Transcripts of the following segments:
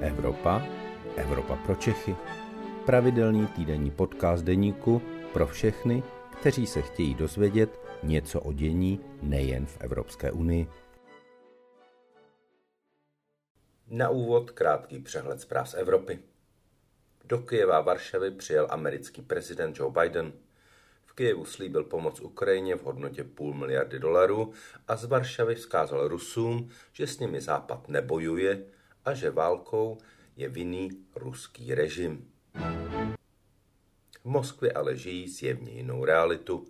Evropa, Evropa pro Čechy. Pravidelný týdenní podcast deníku pro všechny, kteří se chtějí dozvědět něco o dění nejen v Evropské unii. Na úvod krátký přehled zpráv z Evropy. Do Kyjeva a Varšavy přijel americký prezident Joe Biden. V Kyjevu slíbil pomoc Ukrajině v hodnotě půl miliardy dolarů a z Varšavy vzkázal Rusům, že s nimi Západ nebojuje a že válkou je vinný ruský režim. V Moskvě ale žijí zjevně jinou realitu.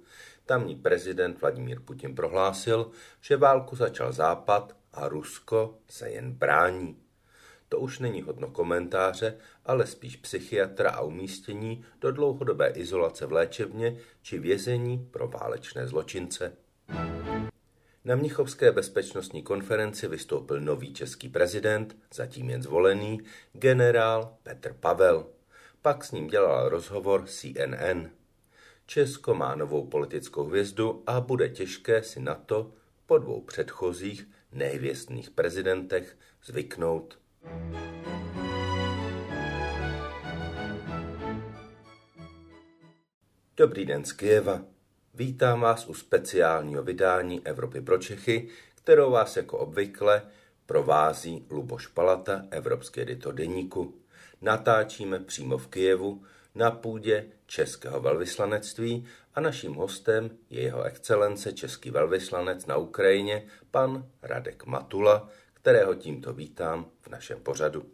Tamní prezident Vladimír Putin prohlásil, že válku začal Západ a Rusko se jen brání. To už není hodno komentáře, ale spíš psychiatra a umístění do dlouhodobé izolace v léčebně či vězení pro válečné zločince. Na Mnichovské bezpečnostní konferenci vystoupil nový český prezident, zatím jen zvolený, generál Petr Pavel. Pak s ním dělal rozhovor CNN. Česko má novou politickou hvězdu a bude těžké si na to po dvou předchozích nevěstných prezidentech zvyknout. Dobrý den z Kyjeva. Vítám vás u speciálního vydání Evropy pro Čechy, kterou vás jako obvykle provází Luboš Palata, evropský editor deníku. Natáčíme přímo v Kyjevu na půdě Českého velvyslanectví a naším hostem je jeho excelence Český velvyslanec na Ukrajině, pan Radek Matula, kterého tímto vítám v našem pořadu.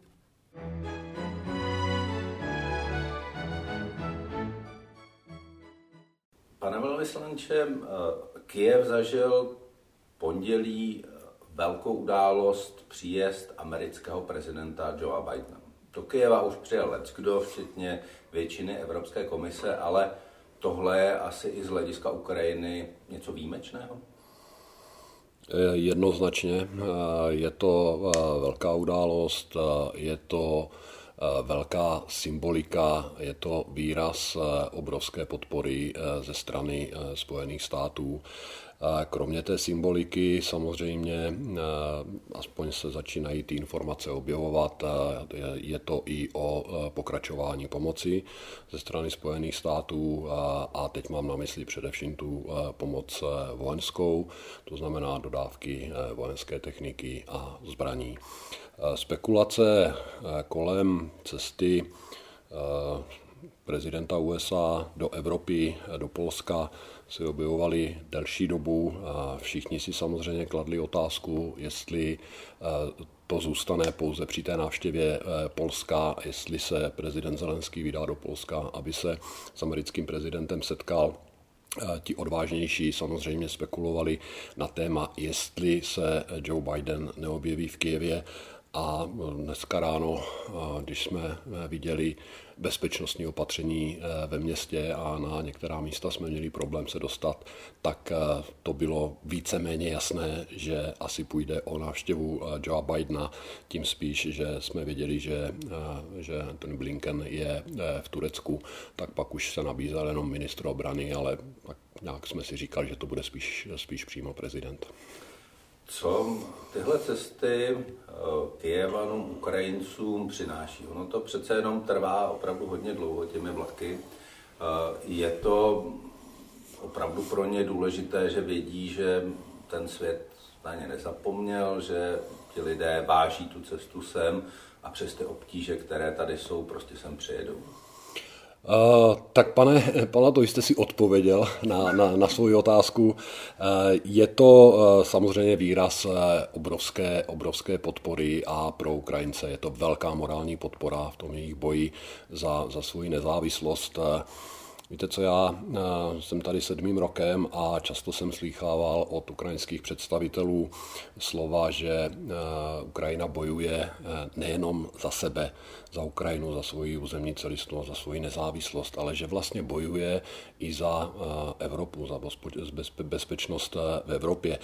Pane velvyslanče, eh, Kiev zažil pondělí eh, velkou událost příjezd amerického prezidenta Joea Bidena. Do Kieva už přijel leckdo, včetně většiny Evropské komise, ale tohle je asi i z hlediska Ukrajiny něco výjimečného? Jednoznačně. Je to velká událost, je to velká symbolika, je to výraz obrovské podpory ze strany Spojených států. Kromě té symboliky samozřejmě aspoň se začínají ty informace objevovat. Je to i o pokračování pomoci ze strany Spojených států a teď mám na mysli především tu pomoc vojenskou, to znamená dodávky vojenské techniky a zbraní. Spekulace kolem cesty prezidenta USA do Evropy, do Polska se objevovaly delší dobu. Všichni si samozřejmě kladli otázku, jestli to zůstane pouze při té návštěvě eh, Polska, jestli se prezident Zelenský vydá do Polska, aby se s americkým prezidentem setkal. Ti odvážnější samozřejmě spekulovali na téma, jestli se Joe Biden neobjeví v Kijevě a dneska ráno, když jsme viděli bezpečnostní opatření eh, ve městě a na některá místa jsme měli problém se dostat, tak eh, to bylo víceméně jasné, že asi půjde o návštěvu eh, Joea Bidena, tím spíš, že jsme věděli, že, že ten Blinken je v Turecku, tak pak už se nabízel jenom ministr obrany, ale pak nějak jsme si říkali, že to bude spíš, spíš přímo prezident. Co tyhle cesty eh, Kyjevanům, Ukrajincům přináší? Ono to přece jenom trvá opravdu hodně dlouho těmi vlaky. Eh, je to opravdu pro ně důležité, že vědí, že ten svět na ně nezapomněl, že ti lidé váží tu cestu sem a přes ty obtíže, které tady jsou, prostě sem přijedou. Uh, tak pane Palato, jste si odpověděl na, na, na svou otázku. Uh, je to uh, samozřejmě výraz obrovské, obrovské podpory a pro Ukrajince je to velká morální podpora v tom jejich boji za, za svoji nezávislost. Víte co, já eh, jsem tady sedmým rokem a často jsem slýchával od ukrajinských představitelů slova, že eh, Ukrajina bojuje eh, nejenom za sebe, za Ukrajinu, za svoji územní celistvost, za svoji nezávislost, ale že vlastně bojuje i za Evropu, za bezpečnost v Evropě.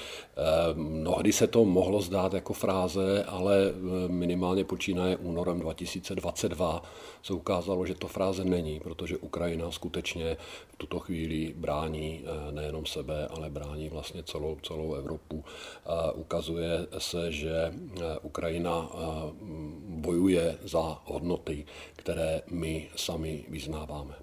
Mnohdy se to mohlo zdát jako fráze, ale minimálně počínaje únorem 2022 se ukázalo, že to fráze není, protože Ukrajina skutečně skutečně v tuto chvíli brání nejenom sebe, ale brání vlastně celou, celou Evropu. Ukazuje se, že Ukrajina bojuje za hodnoty, které my sami vyznáváme.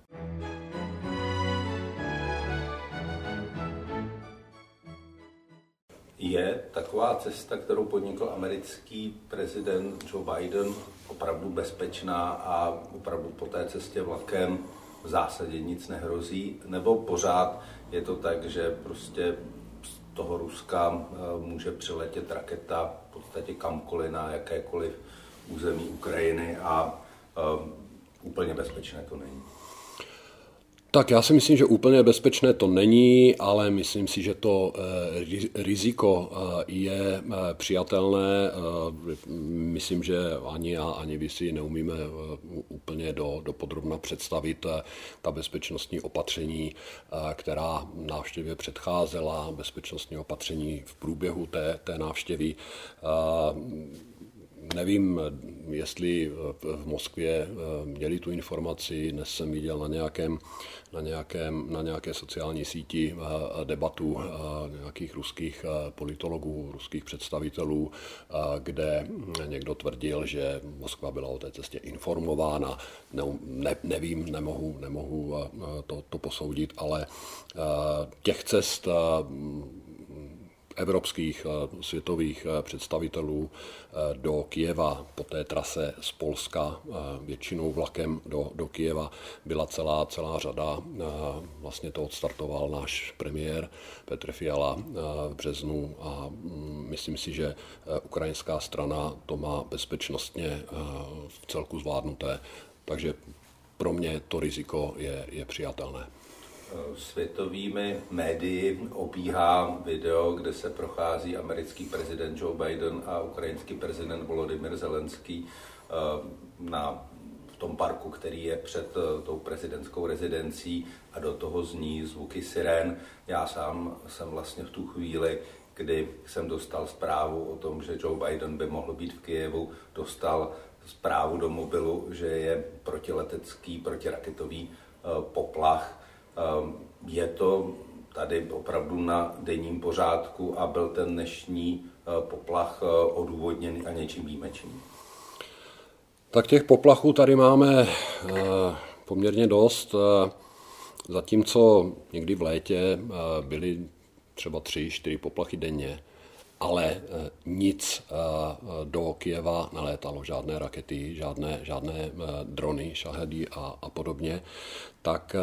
Je taková cesta, kterou podnikl americký prezident Joe Biden, opravdu bezpečná a opravdu po té cestě vlakem v zásadě nic nehrozí? Nebo pořád je to tak, že prostě z toho Ruska eh, může přiletět raketa v podstatě kamkoliv na jakékoliv území Ukrajiny a uh, úplně bezpečné to není? Tak já si myslím, že úplně bezpečné to není, ale myslím si, že to eh, riziko eh, je eh, přijatelné. Myslím, že ani já, ani vy si neumíme úplně do, do podrobna představit ta bezpečnostní opatření, která návštěvě předcházela, bezpečnostní opatření v průběhu té, té návštěvy. Nevím, jestli v Moskvě měli tu informaci, dnes jsem viděl na nějakém na, nějakém, na nějaké sociální síti eh, debatu eh, nějakých ruských eh, politologů, ruských představitelů, kde někdo tvrdil, že Moskva byla o té cestě informována. Ne, ne, nevím, nemohu, nemohu to, to posoudit, ale těch cest evropských světových eh, představitelů eh, do Kijeva po té trase z Polska, eh, většinou vlakem do, do Kijeva, byla celá, celá řada. Vlastně to odstartoval náš premiér Petr Fiala v březnu a mm, myslím si, že ukrajinská strana to má bezpečnostně v celku zvládnuté. Takže pro mě to riziko je, je přijatelné světovými médii obíhá video, kde se prochází americký prezident Joe Biden a ukrajinský prezident Volodymyr Zelenský eh, na v tom parku, který je před eh, tou prezidentskou rezidencí a do toho zní zvuky sirén. Já sám jsem vlastně v tu chvíli, kdy jsem dostal zprávu o tom, že Joe Biden by mohl být v Kijevu, dostal zprávu do mobilu, že je protiletecký, protiraketový eh, poplach je to tady opravdu na denním pořádku a byl ten dnešní eh, poplach eh, odůvodněný a něčím výjimečný? Tak těch poplachů tady máme eh, poměrně dost. Zatímco někdy v létě byly třeba tři, čtyři poplachy denně, ale eh, nic eh, do Kijeva nelétalo, žádné rakety, žádné, žádné eh, drony, šahedy a, a podobně, tak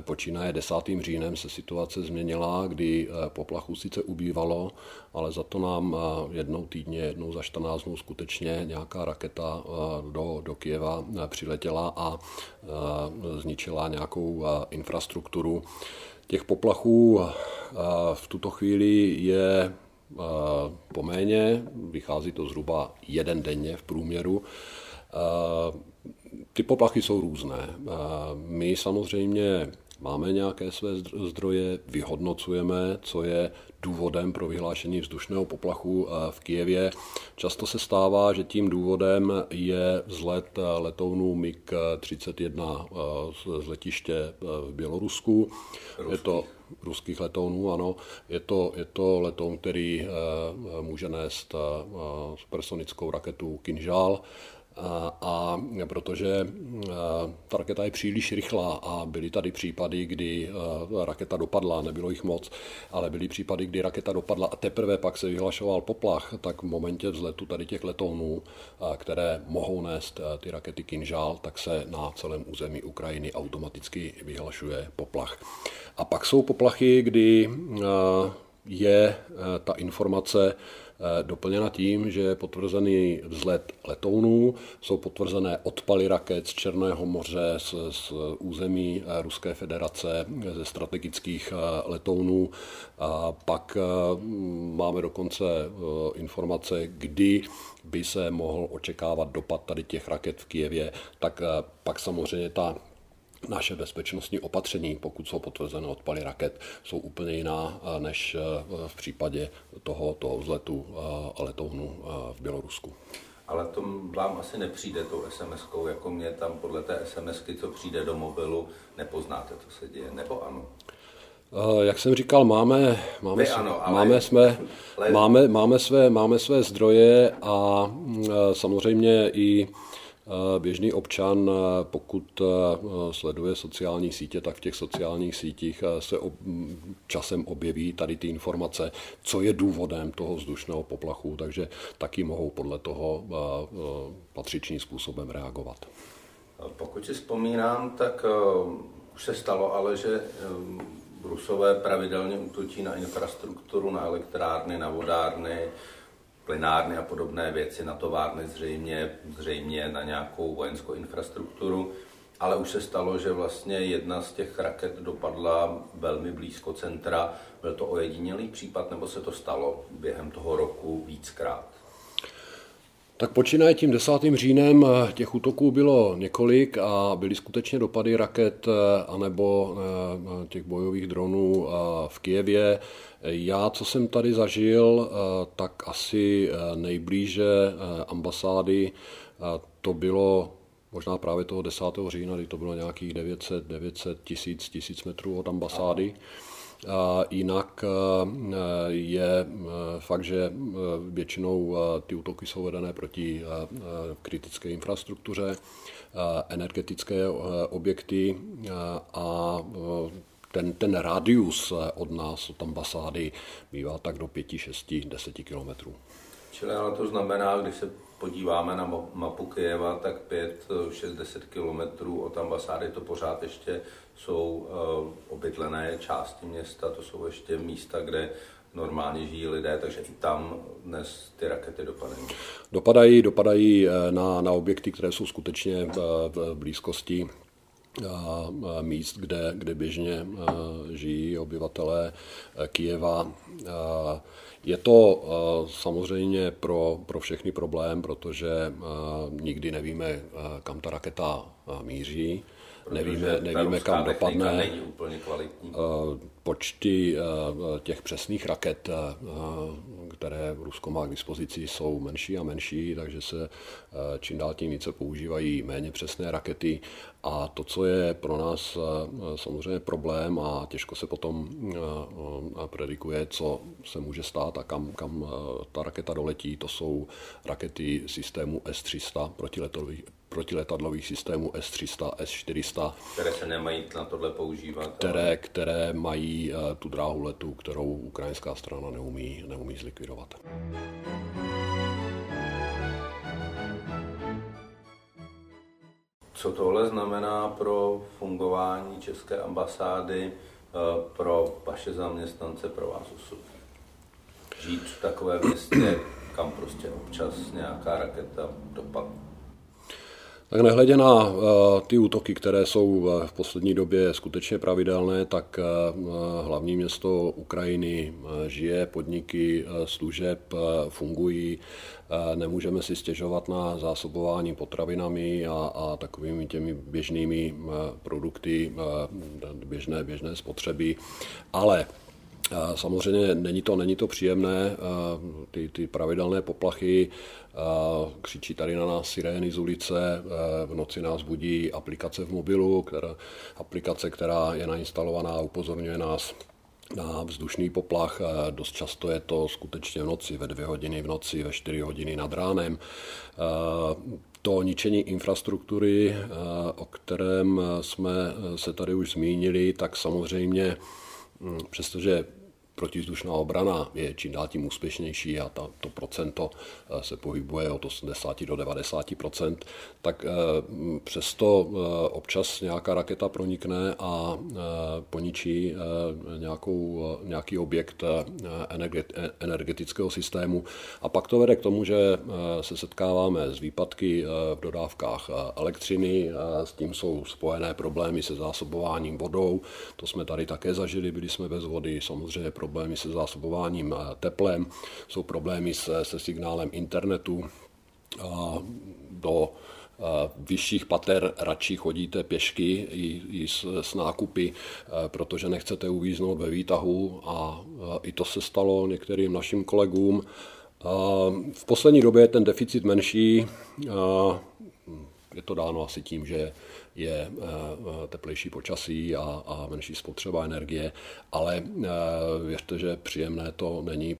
počínaje 10. říjnem se situace změnila, kdy poplachu sice ubývalo, ale za to nám jednou týdně, jednou za 14 dnů skutečně nějaká raketa do, do Kijeva přiletěla a zničila nějakou infrastrukturu. Těch poplachů v tuto chvíli je Poméně, vychází to zhruba jeden denně v průměru. Ty poplachy jsou různé. My samozřejmě máme nějaké své zdroje, vyhodnocujeme, co je důvodem pro vyhlášení vzdušného poplachu v Kijevě. Často se stává, že tím důvodem je vzlet letounů MiG-31 z letiště v Bělorusku. Ruský. Je to ruských letounů, ano. Je to, je to letoun, který může nést supersonickou raketu Kinžál, a protože ta raketa je příliš rychlá a byly tady případy, kdy raketa dopadla, nebylo jich moc, ale byly případy, kdy raketa dopadla a teprve pak se vyhlašoval poplach, tak v momentě vzletu tady těch letounů, které mohou nést ty rakety Kinžál, tak se na celém území Ukrajiny automaticky vyhlašuje poplach. A pak jsou poplachy, kdy je ta informace Eh, doplněna tím, že je potvrzený vzlet letounů, jsou potvrzené odpaly raket z Černého moře, z, z území eh, Ruské federace, ze strategických eh, letounů. A pak máme dokonce informace, kdy by se mohl očekávat dopad tady těch raket v Kijevě, tak pak samozřejmě ta naše bezpečnostní opatření, pokud jsou potvrzené odpaly raket, jsou úplně jiná eh, než eh, v případě toho, toho vzletu eh, letounu v Bělorusku. ale to vám asi nepřijde tou SMS-kou, jako mě tam podle té SMS-ky, co přijde do mobilu, nepoznáte, co se děje, nebo ano? Jak jsem říkal, máme, máme, Vy ano, ale... máme, jsme, máme, máme, své, máme své zdroje a mm, samozřejmě i běžný občan, pokud sleduje sociální sítě, tak v těch sociálních sítích se časem objeví tady ty informace, co je důvodem toho vzdušného poplachu, takže taky mohou podle toho patřičným způsobem reagovat. Pokud si vzpomínám, tak už se stalo ale, že Rusové pravidelně útočí na infrastrukturu, na elektrárny, na vodárny, plynárny a podobné věci, na továrny zřejmě, zřejmě na nějakou vojenskou infrastrukturu. Ale už se stalo, že vlastně jedna z těch raket dopadla velmi blízko centra. Byl to ojedinělý případ, nebo se to stalo během toho roku víckrát? Tak počínaje tím 10. říjnem eh, těch útoků bylo několik a byly skutečně dopady raket eh, anebo eh, těch bojových dronů v Kijevě. Já, co jsem tady zažil, tak asi nejblíže ambasády to bylo možná právě toho 10. října, kdy to bylo nějakých 900, 900 tisíc, tisíc metrů od ambasády. Aha. Jinak eh, je eh, fakt, že eh, většinou ty útoky jsou vedené proti kritické infrastruktuře, energetické objekty a ten, ten rádius od nás, od ambasády, bývá tak do 5, 6, 10 kilometrů. Čili ale to znamená, když se podíváme na mapu Kyjeva, tak 5, 6, 10 kilometrů od ambasády to pořád ještě jsou uh, obydlené části města, to jsou ještě místa, kde normálně žijí lidé, takže i tam dnes ty rakety dopadají. Dopadají, dopadají eh, na, na objekty, které jsou skutečně eh, v blízkosti míst, kde, kde běžně žijí obyvatelé Kijeva. Je to samozřejmě pro, pro všechny problém, protože nikdy nevíme, kam ta raketa míří nevíme, nevíme kam dopadne. Není úplně kvalitní. Eh, počty eh, těch přesných raket, eh, které Rusko má k dispozici, jsou menší a menší, takže se čím dál tím více používají méně přesné rakety. A to, co je pro nás samozřejmě problém a těžko se potom predikuje, co se může stát a kam, kam ta raketa doletí, to jsou rakety systému S-300 protiletových, protiletadlových systémů S-300, S-400. Které se nemají na tohle používat. Které, ale... které mají uh, tu dráhu letu, kterou ukrajinská strana neumí, neumí zlikvidovat. Co tohle znamená pro fungování České ambasády, uh, pro vaše zaměstnance, pro vás osobně? Žít v takovém městě, kam prostě občas nějaká raketa dopadne. Tak nehledě na eh, ty útoky, které jsou v poslední době skutečně pravidelné, tak eh, hlavní město Ukrajiny eh, žije, podniky služeb fungují, nemůžeme si stěžovat na zásobování potravinami a, a takovými těmi běžnými produkty běžné, běžné spotřeby, ale Samozřejmě není to, není to příjemné, ty, ty pravidelné poplachy, křičí tady na nás sirény z ulice, v noci nás budí aplikace v mobilu, která, aplikace, která je nainstalovaná a upozorňuje nás na vzdušný poplach. Dost často je to skutečně v noci, ve dvě hodiny v noci, ve čtyři hodiny nad ránem. To ničení infrastruktury, o kterém jsme se tady už zmínili, tak samozřejmě přestože protizdušná obrana je čím dál tím úspěšnější a ta, to procento eh, se pohybuje od 80 do 90% tak eh, přesto eh, občas nějaká raketa pronikne a poničí nějakou, nějaký objekt energetického systému. A pak to vede k tomu, že se setkáváme s výpadky v dodávkách elektřiny, s tím jsou spojené problémy se zásobováním vodou, to jsme tady také zažili, byli jsme bez vody, samozřejmě pro problémy se zásobováním eh, teplem, jsou problémy se, se signálem internetu. Do eh, vyšších pater radši chodíte pěšky i, i s, s nákupy, eh, protože nechcete uvíznout ve výtahu a i to se stalo některým našim kolegům V poslední době je ten deficit menší. Je to dáno asi tím, že je teplejší počasí a, a menší spotřeba energie, ale věřte, že příjemné to není.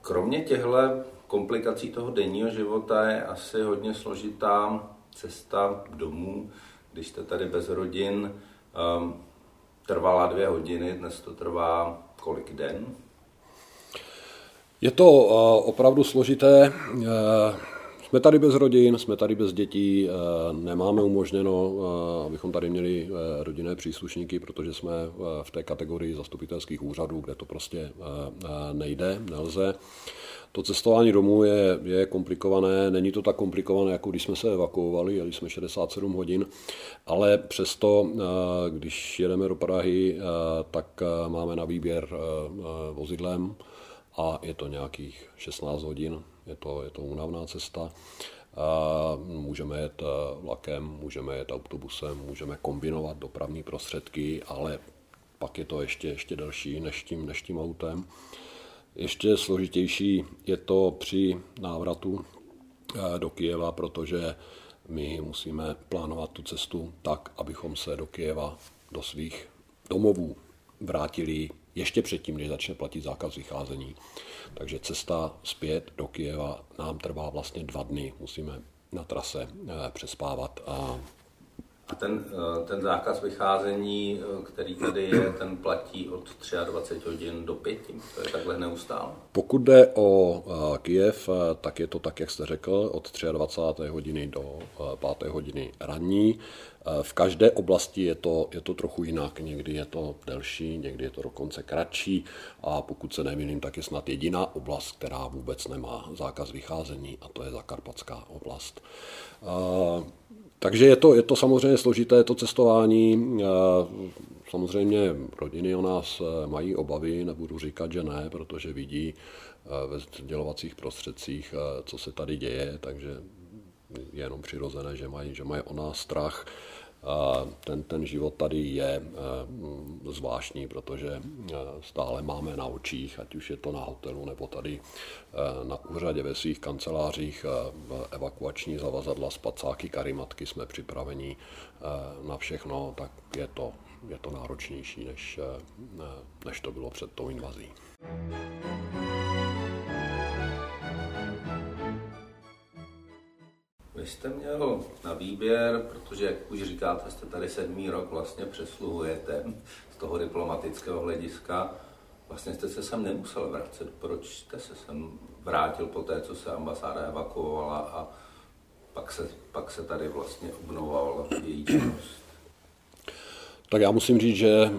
Kromě těchto komplikací toho denního života je asi hodně složitá cesta domů, když jste tady bez rodin. Um, trvala dvě hodiny, dnes to trvá kolik den? Je to uh, opravdu složité. Uh, jsme tady bez rodin, jsme tady bez dětí, uh, nemáme umožněno, abychom tady měli rodinné příslušníky, protože jsme v té kategorii zastupitelských úřadů, kde to prostě nejde, nelze. To cestování domů je, je komplikované, není to tak komplikované, jako když jsme se evakuovali, jeli jsme 67 hodin, ale přesto, eh, když jedeme do Prahy, eh, tak eh, máme na výběr vozidlem a je to nějakých 16 hodin, je to, je to únavná cesta. Můžeme jet vlakem, můžeme jet autobusem, můžeme kombinovat dopravní prostředky, ale pak je to ještě, ještě delší než tím, než tím autem. Ještě složitější je to při návratu eh, do Kijeva, protože my musíme plánovat tu cestu tak, abychom se do Kijeva, do svých domovů vrátili ještě předtím, než začne platit zákaz vycházení. Takže cesta zpět do Kijeva nám trvá vlastně dva dny. Musíme na trase eh, přespávat a a ten, eh, ten zákaz vycházení, eh, který tady je, ten platí od 23 hodin do 5, to je takhle neustále. Pokud jde o eh, Kijev, tak je to tak, jak jste řekl, od 23. hodiny do 5. hodiny ranní. V každé oblasti je to, je to trochu jinak. Někdy je to delší, někdy je to dokonce kratší a pokud se nemýlím, tak je snad jediná oblast, která vůbec nemá zákaz vycházení a to je Zakarpatská oblast. Takže je to, je to samozřejmě složité, to cestování. Samozřejmě rodiny o nás e, mají obavy, nebudu říkat, že ne, protože vidí e, ve sdělovacích prostředcích, co se tady děje, takže je jenom přirozené, že mají, že mají o nás strach ten, ten život tady je eh, zvláštní, protože eh, stále máme na očích, ať už je to na hotelu nebo tady eh, na úřadě ve svých kancelářích evakuační zavazadla, spacáky, karimatky, jsme připraveni na všechno, tak je to, je to náročnější, než, než to bylo před tou invazí. Vy jste měl na výběr, protože, jak už říkáte, jste tady sedmý rok, vlastně přesluhujete z toho diplomatického hlediska. Vlastně jste se sem nemusel vracet. Proč jste se sem vrátil po té, co se ambasáda evakuovala a pak se, pak se tady vlastně obnovoval její činnost? Tak já musím říct, že eh,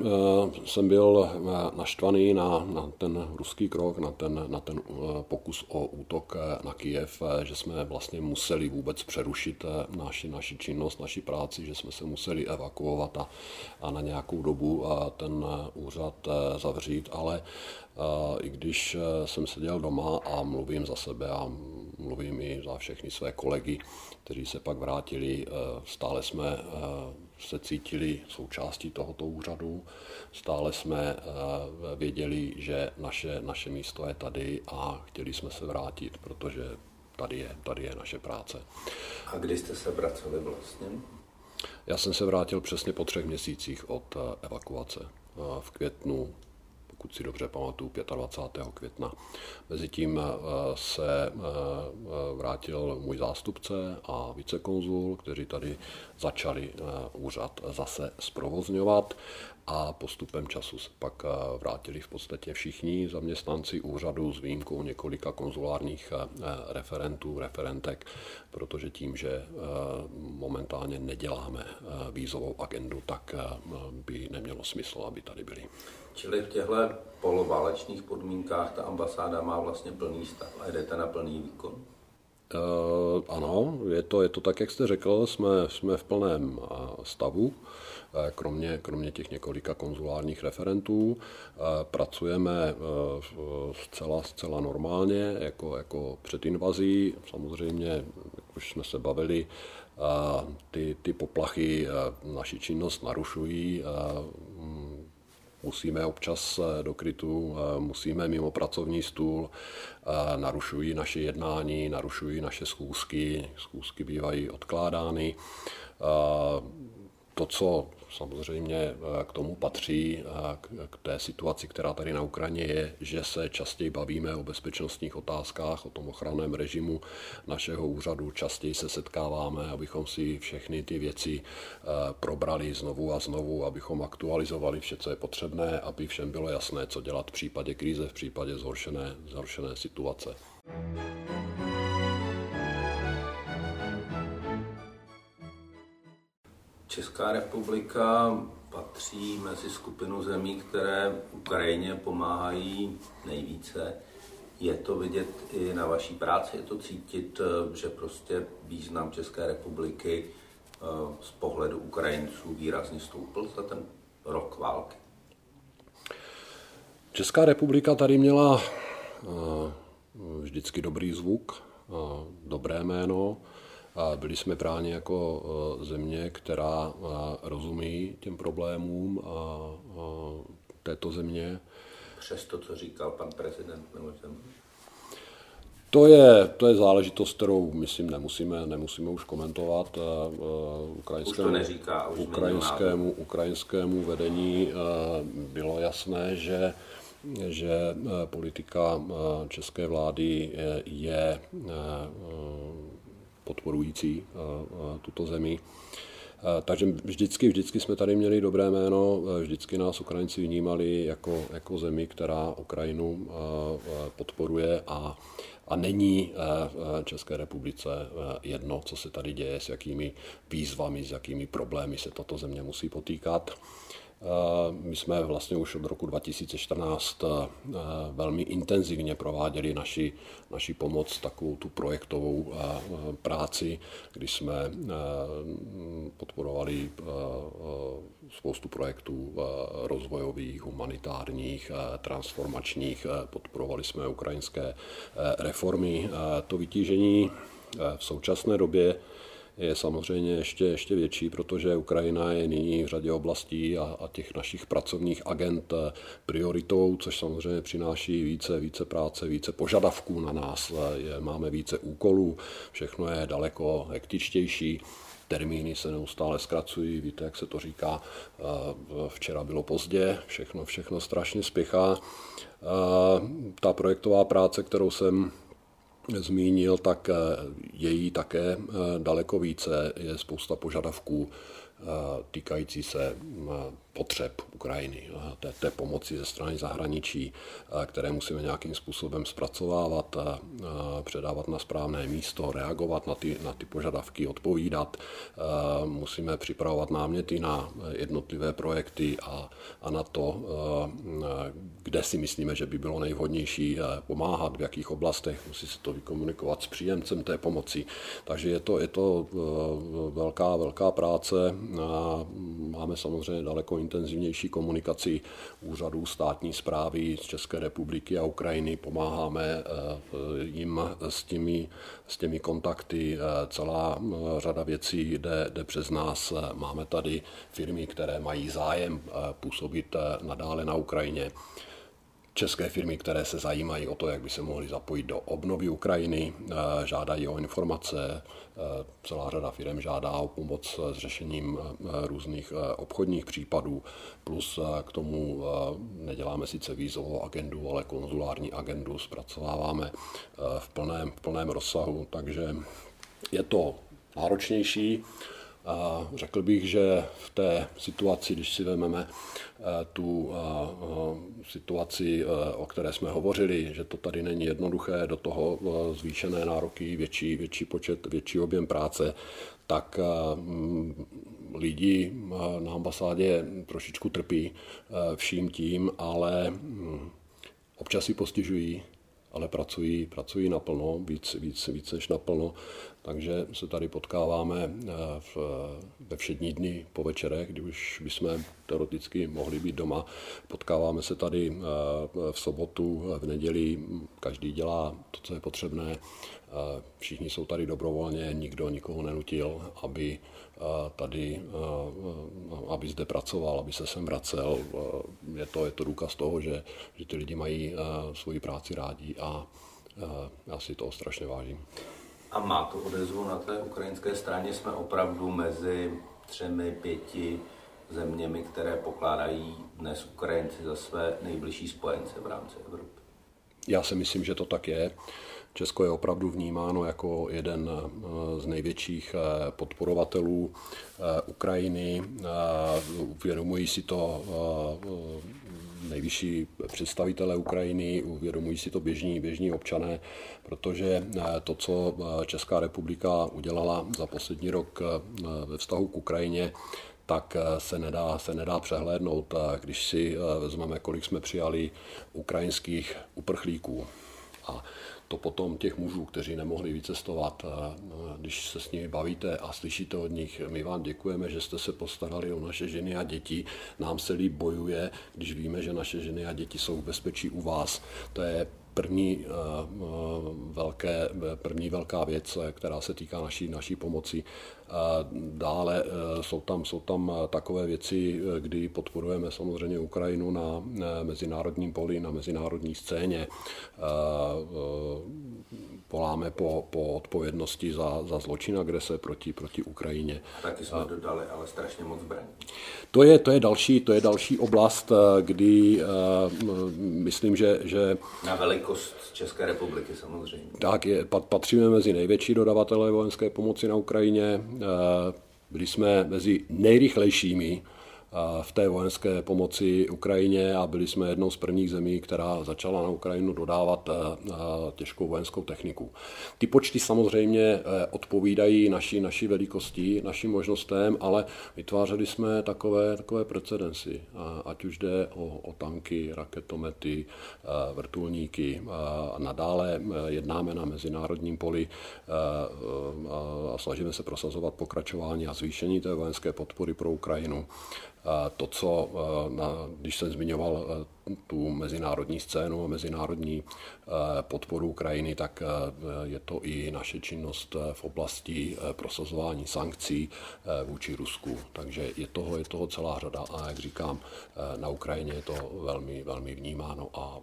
jsem byl eh, naštvaný na, na ten ruský krok, na ten, na ten eh, pokus o útok na Kijev, že jsme vlastně museli vůbec přerušit naši, naši činnost, naši práci, že jsme se museli evakuovat a, a na nějakou dobu ten úřad zavřít, ale i když jsem seděl doma a mluvím za sebe a mluvím i za všechny své kolegy, kteří se pak vrátili, stále jsme se cítili součástí tohoto úřadu. Stále jsme eh, věděli, že naše, naše místo je tady a chtěli jsme se vrátit, protože tady je, tady je naše práce. A kdy jste se vraceli vlastně? Já jsem se vrátil přesně po třech měsících od eh, evakuace. Eh, v květnu pokud si dobře pamatuju, 25. května. Mezitím eh, se eh, vrátil můj zástupce a vicekonzul, kteří tady začali eh, úřad zase zprovozňovat a postupem času se pak vrátili v podstatě všichni zaměstnanci úřadu s výjimkou několika konzulárních referentů, referentek, protože tím, že momentálně neděláme vízovou agendu, tak by nemělo smysl, aby tady byli. Čili v těchto poloválečných podmínkách ta ambasáda má vlastně plný stav a jdete na plný výkon? Uh, ano, je to, je to tak, jak jste řekl, jsme, jsme v plném stavu, eh, kromě, kromě těch několika konzulárních referentů. Pracujeme zcela, zcela normálně, jako, jako před invazí. Samozřejmě, jak už jsme se bavili, ty, ty poplachy naši činnost narušují musíme občas do krytu, musíme mimo pracovní stůl, narušují naše jednání, narušují naše schůzky, schůzky bývají odkládány. To, co samozřejmě eh, k tomu patří, eh, k té situaci, která tady na Ukrajině je, že se častěji bavíme o bezpečnostních otázkách, o tom ochranném režimu našeho úřadu, častěji se setkáváme, abychom si všechny ty věci eh, probrali znovu a znovu, abychom aktualizovali vše, co je potřebné, aby všem bylo jasné, co dělat v případě krize, v případě zhoršené, zhoršené situace. Česká republika patří mezi skupinu zemí, které Ukrajině pomáhají nejvíce. Je to vidět i na vaší práci, je to cítit, že prostě význam České republiky eh, z pohledu Ukrajinců výrazně stoupl za ten rok války. Česká republika tady měla eh, vždycky dobrý zvuk, eh, dobré jméno. Byli jsme bráni jako e, země, která e, rozumí těm problémům této země. Přes to, co říkal pan prezident Milošem. To je, to je záležitost, kterou, myslím, nemusíme, nemusíme už komentovat. E, ukrajinskému, už neříká, už ukrajinskému, ukrajinskému vedení bylo jasné, že že politika české vlády je podporující eh, eh, tuto zemi. Eh, takže vždycky, vždycky jsme tady měli dobré jméno, vždycky nás Ukrajinci vnímali jako, jako zemi, která Ukrajinu podporuje a, a není České republice jedno, co se tady děje, s jakými výzvami, s jakými problémy se tato země musí potýkat. My jsme vlastně už od roku 2014 eh, velmi intenzivně prováděli naši, naši pomoc, takovou tu projektovou eh, práci, kdy jsme eh, podporovali spoustu projektů rozvojových, humanitárních, transformačních, podporovali jsme ukrajinské reformy. To vytížení v současné době je samozřejmě ještě, ještě větší, protože Ukrajina je nyní v řadě oblastí a, a těch našich pracovních agent eh, prioritou, což samozřejmě přináší více, více práce, více požadavků na nás. Eh, je, máme více úkolů, všechno je daleko hektičtější termíny se neustále zkracují, víte, jak se to říká, eh, včera bylo pozdě, všechno, všechno strašně spěchá. Ta projektová práce, kterou jsem zmínil, tak eh, je jí také eh, daleko více. Je spousta požadavků Eh, týkající se potřeb Ukrajiny, eh, té, té pomoci ze strany zahraničí, které musíme nějakým způsobem zpracovávat, předávat na správné místo, reagovat na ty, na ty požadavky, odpovídat. Musíme připravovat náměty na jednotlivé projekty a, a na to, kde si myslíme, že by bylo nejvhodnější pomáhat, v jakých oblastech. Musí se to vykomunikovat s příjemcem té pomoci. Takže je to, je to velká, velká práce Máme samozřejmě daleko intenzivnější komunikaci úřadů státní zprávy z České republiky a Ukrajiny. Pomáháme eh, jim s těmi, s těmi kontakty. Eh, celá eh, řada věcí jde, jde přes nás. Máme tady firmy, které mají zájem působit nadále na Ukrajině české firmy, které se zajímají o to, jak by se mohly zapojit do obnovy Ukrajiny, žádají o informace, Eh, celá řada firm žádá o pomoc s řešením eh, různých eh, obchodních případů, plus k tomu neděláme sice vízovou agendu, ale konzulární agendu zpracováváme v plném, v plném rozsahu, takže je to náročnější. Řekl bych, že v té situaci, když si vezmeme eh, tu eh, eh, situaci, o které jsme hovořili, že to tady není jednoduché, do toho zvýšené nároky, větší, větší počet, větší objem práce, tak lidi na ambasádě trošičku trpí vším tím, ale hm, občas si postižují, ale pracují, pracují naplno, víc, víc, víc než naplno. Takže se tady potkáváme v, ve všední dny po večerech, kdy už bychom teoreticky mohli být doma. Potkáváme se tady v sobotu, v neděli, každý dělá to, co je potřebné. Všichni jsou tady dobrovolně, nikdo nikoho nenutil, aby tady, aby zde pracoval, aby se sem vracel. Je to, je to důkaz toho, že, že ty lidi mají svoji práci rádi a já si toho strašně vážím. A má to odezvu na té ukrajinské straně? Jsme opravdu mezi třemi, pěti zeměmi, které pokládají dnes Ukrajinci za své nejbližší spojence v rámci Evropy. Já si myslím, že to tak je. Česko je opravdu vnímáno jako jeden eh, z největších eh, podporovatelů eh, Ukrajiny. Uvědomují si to nejvyšší představitelé Ukrajiny, uvědomují si to běžní, běžní občané, protože to, co Česká republika udělala za poslední rok ve vztahu k Ukrajině, tak se nedá, se nedá přehlédnout, když si vezmeme, kolik jsme přijali ukrajinských uprchlíků. A to potom těch mužů, kteří nemohli vycestovat, když se s nimi bavíte a slyšíte od nich, my vám děkujeme, že jste se postarali o naše ženy a děti, nám se líp bojuje, když víme, že naše ženy a děti jsou v bezpečí u vás. To je první, velké, první velká věc, která se týká naší, naší pomoci. Dále jsou tam, jsou tam takové věci, kdy podporujeme samozřejmě Ukrajinu na mezinárodním poli, na mezinárodní scéně. Voláme po, po odpovědnosti za, za zločin agrese proti, proti Ukrajině. Taky jsme dodali ale strašně moc zbraní. To je, to je, další, to je další oblast, kdy myslím, že, že... Na velikost České republiky samozřejmě. Tak, je, patříme mezi největší dodavatele vojenské pomoci na Ukrajině. Eh, byli jsme mezi nejrychlejšími v té vojenské pomoci Ukrajině a byli jsme jednou z prvních zemí, která začala na Ukrajinu dodávat eh, těžkou vojenskou techniku. Ty počty samozřejmě eh, odpovídají naší, naší velikosti, našim možnostem, ale vytvářeli jsme takové, takové precedensy, ať už jde o, o tanky, raketomety, eh, vrtulníky. A nadále jednáme na mezinárodním poli a snažíme se prosazovat pokračování a zvýšení té vojenské podpory pro Ukrajinu to, co, když jsem zmiňoval tu mezinárodní scénu a mezinárodní podporu Ukrajiny, tak je to i naše činnost v oblasti prosazování sankcí vůči Rusku. Takže je toho, je toho celá řada a jak říkám, na Ukrajině je to velmi, velmi vnímáno a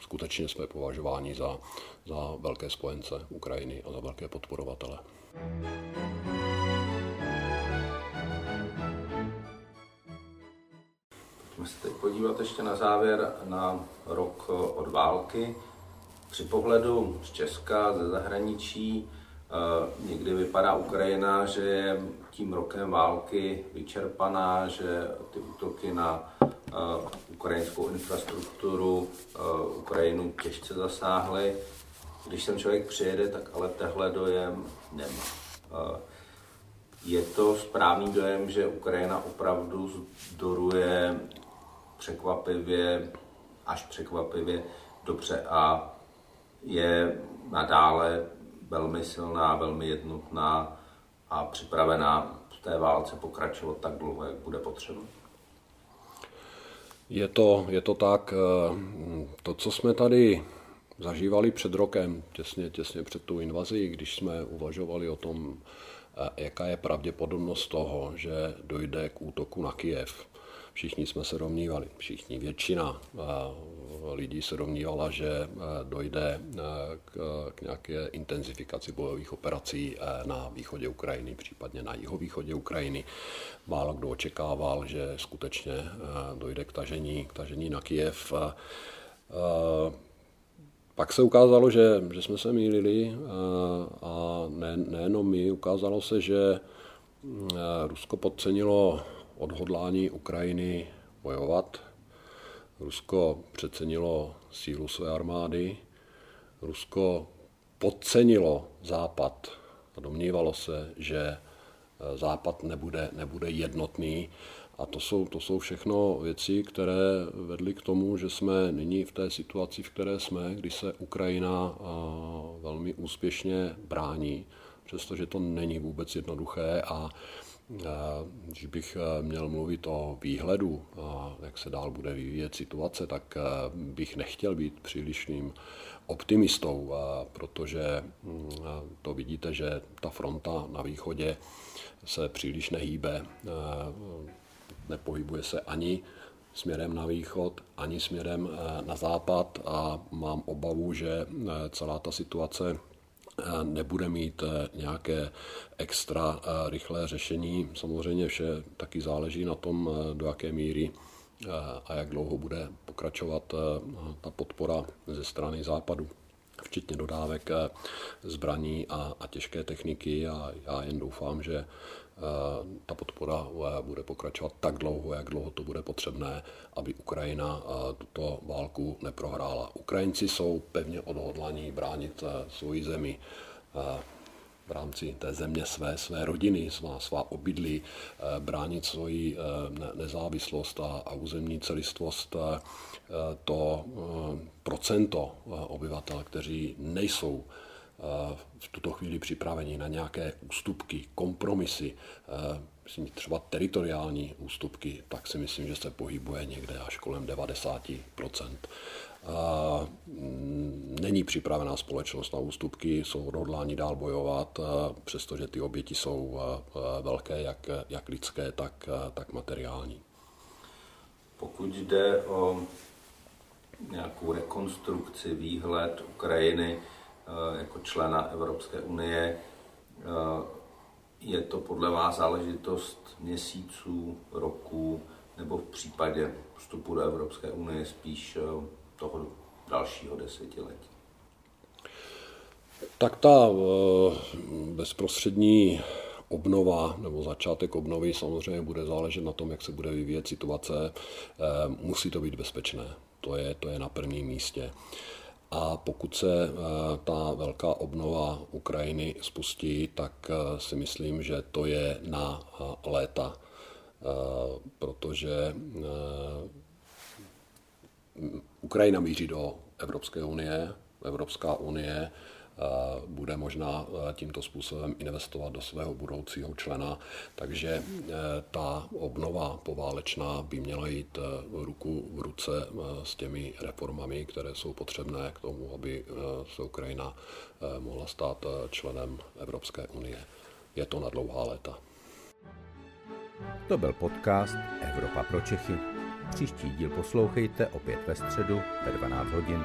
skutečně jsme považováni za, za velké spojence Ukrajiny a za velké podporovatele. Pojďme se teď podívat ještě na závěr na rok od války. Při pohledu z Česka, ze zahraničí, eh, někdy vypadá Ukrajina, že je tím rokem války vyčerpaná, že ty útoky na eh, ukrajinskou infrastrukturu eh, Ukrajinu těžce zasáhly. Když sem člověk přijede, tak ale tehle dojem nemá. Je to správný dojem, že Ukrajina opravdu zdoruje překvapivě, až překvapivě dobře a je nadále velmi silná, velmi jednotná a připravená v té válce pokračovat tak dlouho, jak bude potřeba. Je to, je to tak. Eh, to, co jsme tady zažívali před rokem, těsně, těsně před tou invazí, když jsme uvažovali o tom, eh, jaká je pravděpodobnost toho, že dojde k útoku na Kijev, Všichni jsme se domnívali, všichni, většina eh, lidí se domnívala, že eh, dojde eh, k, k nějaké intenzifikaci bojových operací na východě Ukrajiny, případně na jihovýchodě Ukrajiny. Málo kdo očekával, že skutečně dojde k tažení, k tažení na Kijev. Pak se ukázalo, že, že jsme se mýlili a ne, nejenom my, ukázalo se, že Rusko podcenilo odhodlání Ukrajiny bojovat. Rusko přecenilo sílu své armády, Rusko podcenilo Západ a domnívalo se, že eh, Západ nebude, nebude jednotný. A to jsou, to jsou všechno věci, které vedly k tomu, že jsme nyní v té situaci, v které jsme, kdy se Ukrajina velmi úspěšně brání, přestože to není vůbec jednoduché a když bych měl mluvit o výhledu, jak se dál bude vyvíjet situace, tak bych nechtěl být přílišným optimistou, protože mm, to vidíte, že ta fronta na východě se příliš nehýbe, nepohybuje se ani směrem na východ, ani směrem na západ a mám obavu, že celá ta situace nebude mít nějaké extra rychlé řešení. Samozřejmě vše taky záleží na tom, do jaké míry a jak dlouho bude pokračovat ta podpora ze strany západu včetně dodávek zbraní a, a těžké techniky a já jen doufám, že ta podpora bude pokračovat tak dlouho, jak dlouho to bude potřebné, aby Ukrajina tuto válku neprohrála. Ukrajinci jsou pevně odhodlaní bránit svoji zemi v rámci té země své, své rodiny, svá, svá obydlí, bránit svoji nezávislost a, a územní celistvost. To procento obyvatel, kteří nejsou v tuto chvíli připraveni na nějaké ústupky, kompromisy, myslím, třeba teritoriální ústupky, tak si myslím, že se pohybuje někde až kolem 90%. Není připravená společnost na ústupky, jsou odhodláni dál bojovat, přestože ty oběti jsou velké, jak, jak lidské, tak, tak materiální. Pokud jde o nějakou rekonstrukci, výhled Ukrajiny, Eh, jako člena Evropské unie. Eh, je to podle vás záležitost měsíců, roků, nebo v případě vstupu do Evropské unie spíš eh, toho dalšího desetiletí? Tak ta bezprostřední obnova nebo začátek obnovy samozřejmě bude záležet na tom, jak se bude vyvíjet situace. Musí to být bezpečné. To je, to je na prvním místě. A pokud se eh, ta velká obnova Ukrajiny spustí, tak eh, si myslím, že to je na eh, léta, protože Ukrajina míří do Evropské unie, Evropská unie bude možná e, tímto způsobem investovat do svého budoucího člena. Takže e, ta obnova poválečná by měla jít ruku v ruce s těmi reformami, které jsou potřebné k tomu, aby se Ukrajina mohla stát členem Evropské unie. Je to na dlouhá léta. To byl podcast Evropa pro Čechy. Příští díl poslouchejte opět ve středu ve 12 hodin.